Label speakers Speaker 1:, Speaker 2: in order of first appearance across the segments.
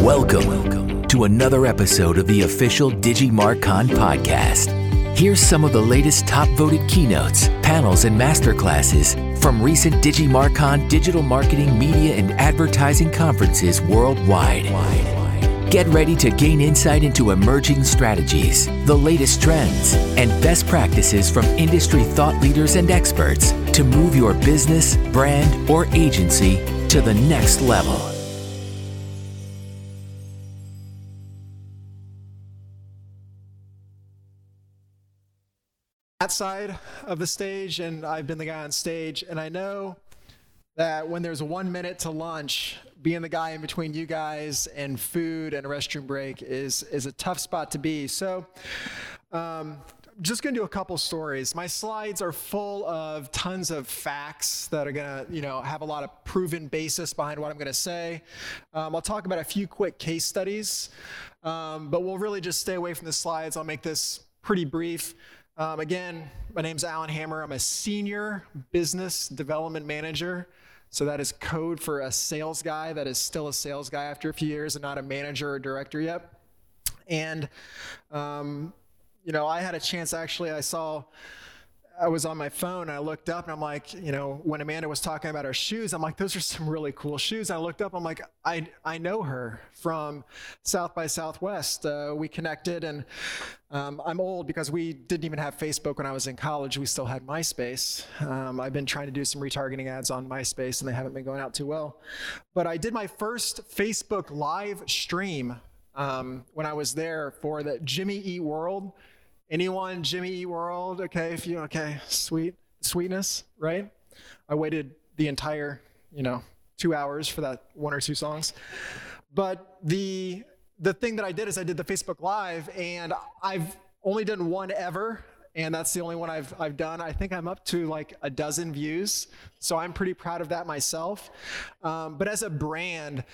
Speaker 1: Welcome, to another episode of the official DigiMarCon podcast. Here's some of the latest top voted keynotes, panels, and masterclasses from recent DigiMarCon digital marketing, media, and advertising conferences worldwide. Get ready to gain insight into emerging strategies, the latest trends, and best practices from industry thought leaders and experts to move your business, brand, or agency to the next level.
Speaker 2: That side of the stage and I've been the guy on stage and I know that when there's one minute to lunch, being the guy in between you guys and food and a restroom break is is a tough spot to be. So um, just gonna do a couple stories. My slides are full of tons of facts that are gonna, you know, have a lot of proven basis behind what I'm gonna say. Um, I'll talk about a few quick case studies, um, but we'll really just stay away from the slides. I'll make this pretty brief. Um, again, my name's Allen Hammer. I'm a senior business development manager. So that is code for a sales guy that is still a sales guy after a few years and not a manager or director yet. And, um, you know, I had a chance actually, I saw I was on my phone and I looked up and I'm like, you know, when Amanda was talking about her shoes, I'm like, those are some really cool shoes. And I looked up, I'm like, I, I know her from South by Southwest. Uh, we connected and um, I'm old because we didn't even have Facebook when I was in college. We still had MySpace. Um, I've been trying to do some retargeting ads on MySpace and they haven't been going out too well. But I did my first Facebook live stream um, when I was there for the Jimmy Eat World Anyone, Jimmy Eat World? Okay, if you okay, sweet sweetness, right? I waited the entire, you know, two hours for that one or two songs. But the the thing that I did is I did the Facebook Live, and I've only done one ever, and that's the only one I've I've done. I think I'm up to like a dozen views, so I'm pretty proud of that myself. Um, but as a brand,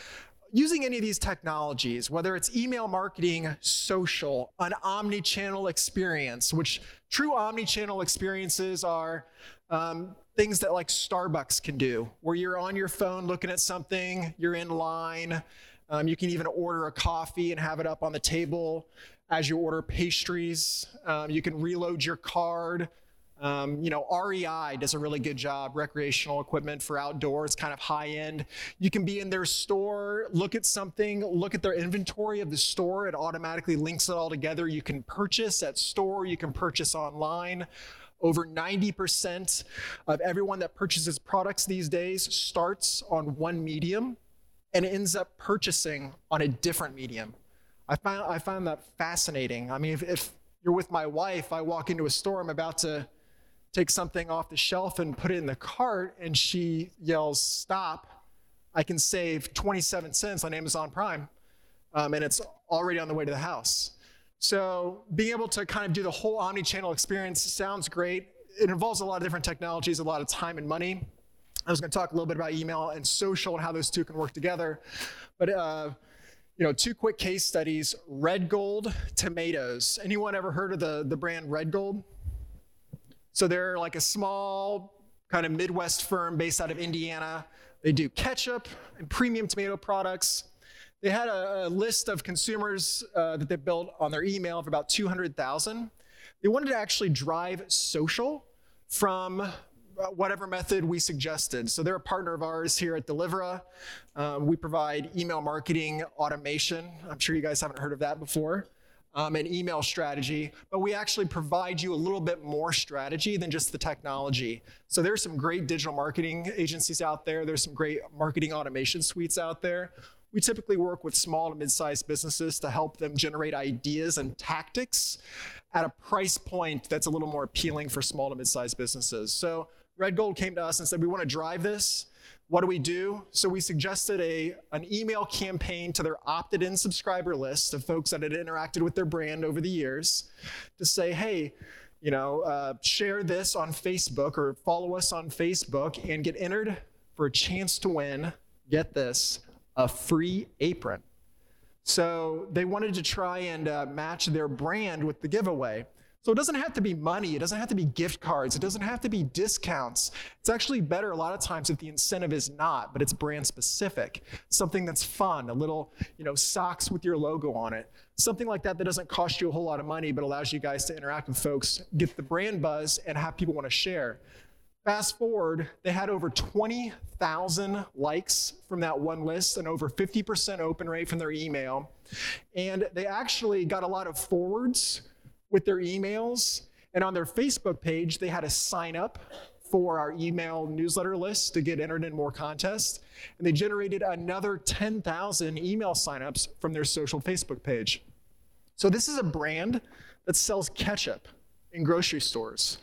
Speaker 2: using any of these technologies, whether it's email marketing, social, an omni channel experience, which true omni channel experiences are um, things that like Starbucks can do, where you're on your phone looking at something, you're in line, um, you can even order a coffee and have it up on the table as you order pastries. Um, you can reload your card. Um, you know, REI does a really good job, recreational equipment for outdoors, kind of high end. You can be in their store, look at something, look at their inventory of the store. It automatically links it all together. You can purchase at store, you can purchase online. Over 90% of everyone that purchases products these days starts on one medium and ends up purchasing on a different medium. I find, I find that fascinating. I mean, if, if you're with my wife, I walk into a store, I'm about to take something off the shelf and put it in the cart, and she yells, Stop, I can save 27 cents on Amazon Prime. Um, and it's already on the way to the house. So being able to kind of do the whole omni-channel experience sounds great. It involves a lot of different technologies, a lot of time and money. I was going to talk a little bit about email and social and how those two can work together. But uh, you know, two quick case studies: Red Gold tomatoes. Anyone ever heard of the the brand Red Gold? So they're like a small kind of Midwest firm based out of Indiana. They do ketchup and premium tomato products. They had a, a list of consumers uh, that they built on their email of about 200,000. They wanted to actually drive social from uh, whatever method we suggested. So they're a partner of ours here at Delivra. Um, we provide email marketing automation. I'm sure you guys haven't heard of that before um, and email strategy, but we actually provide you a little bit more strategy than just the technology. So there's some great digital marketing agencies out there. There's some great marketing automation suites out there. We typically work with small to mid-sized businesses to help them generate ideas and tactics at a price point that's a little more appealing for small to mid-sized businesses. So Red Gold came to us and said, we want to drive this. What do we do? So we suggested a, an email campaign to their opted in subscriber list of folks that had interacted with their brand over the years to say, hey, you know, uh, share this on Facebook or follow us on Facebook and get entered for a chance to win, get this, a free apron. So they wanted to try and uh, match their brand with the giveaway. So it doesn't have to be money, it doesn't have to be gift cards, it doesn't have to be discounts. It's actually better a lot of times if the incentive is not, but it's brand specific. Something that's fun, a little, you know, socks with your logo on it. Something like that that doesn't cost you a whole lot of money but allows you guys to interact with folks, get the brand buzz and have people want to share. Fast forward, they had over 20,000 likes from that one list and over 50% open rate from their email. And they actually got a lot of forwards with their emails. And on their Facebook page, they had a sign up for our email newsletter list to get entered in more contests. And they generated another 10,000 email signups from their social Facebook page. So this is a brand that sells ketchup in grocery stores.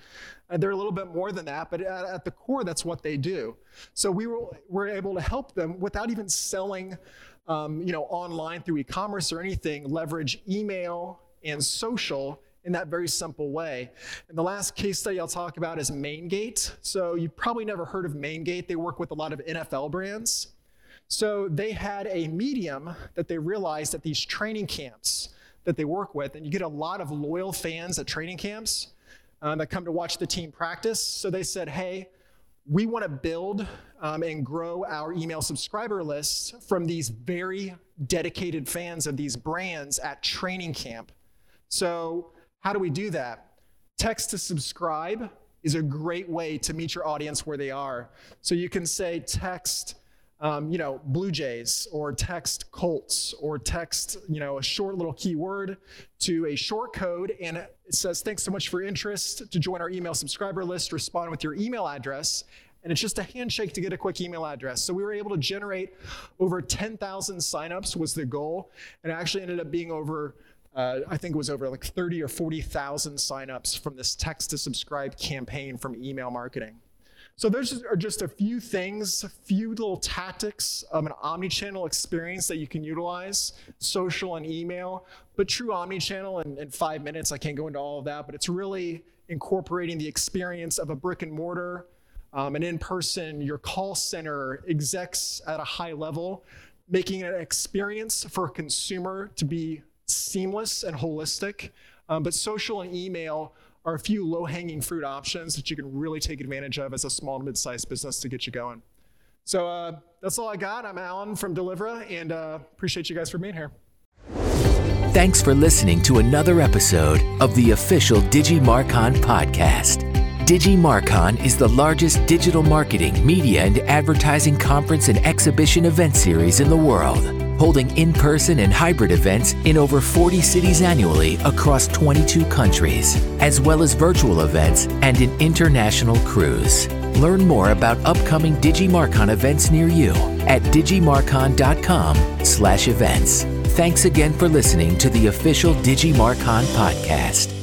Speaker 2: And they're a little bit more than that, but at, at the core, that's what they do. So we were, were able to help them without even selling, um, you know, online through e-commerce or anything, leverage email and social in that very simple way. And the last case study I'll talk about is MainGate. So you've probably never heard of MainGate. They work with a lot of NFL brands. So they had a medium that they realized at these training camps that they work with, and you get a lot of loyal fans at training camps um, that come to watch the team practice. So they said, hey, we want to build um, and grow our email subscriber lists from these very dedicated fans of these brands at training camp. So, how do we do that? Text to subscribe is a great way to meet your audience where they are. So, you can say text um, you know, Blue Jays or text Colts or text, you know, a short little keyword to a short code and it says, thanks so much for interest to join our email subscriber list, respond with your email address. And it's just a handshake to get a quick email address. So we were able to generate over 10,000 signups was the goal. And it actually ended up being over uh, I think it was over like 30 or 40,000 signups from this text to subscribe campaign from email marketing. So those are just a few things, a few little tactics of an omni-channel experience that you can utilize, social and email, but true omni-channel in, in five minutes. I can't go into all of that, but it's really incorporating the experience of a brick and mortar, um, an in-person, your call center, execs at a high level, making an experience for a consumer to be seamless and holistic. Um, but social and email are a few low hanging fruit options that you can really take advantage of as a small to mid sized business to get you going. So uh, that's all I got. I'm Allen from Delivra and uh, appreciate you guys for being here.
Speaker 1: Thanks for listening to another episode of the official DigiMarcon podcast. DigiMarcon is the largest digital marketing, media, and advertising conference and exhibition event series in the world holding in person and hybrid events in over 40 cities annually across 22 countries, as well as virtual events and an international cruise. Learn more about upcoming DigiMarcon events near you at digimarcon.com/events. Thanks again for listening to the official DigiMarcon podcast.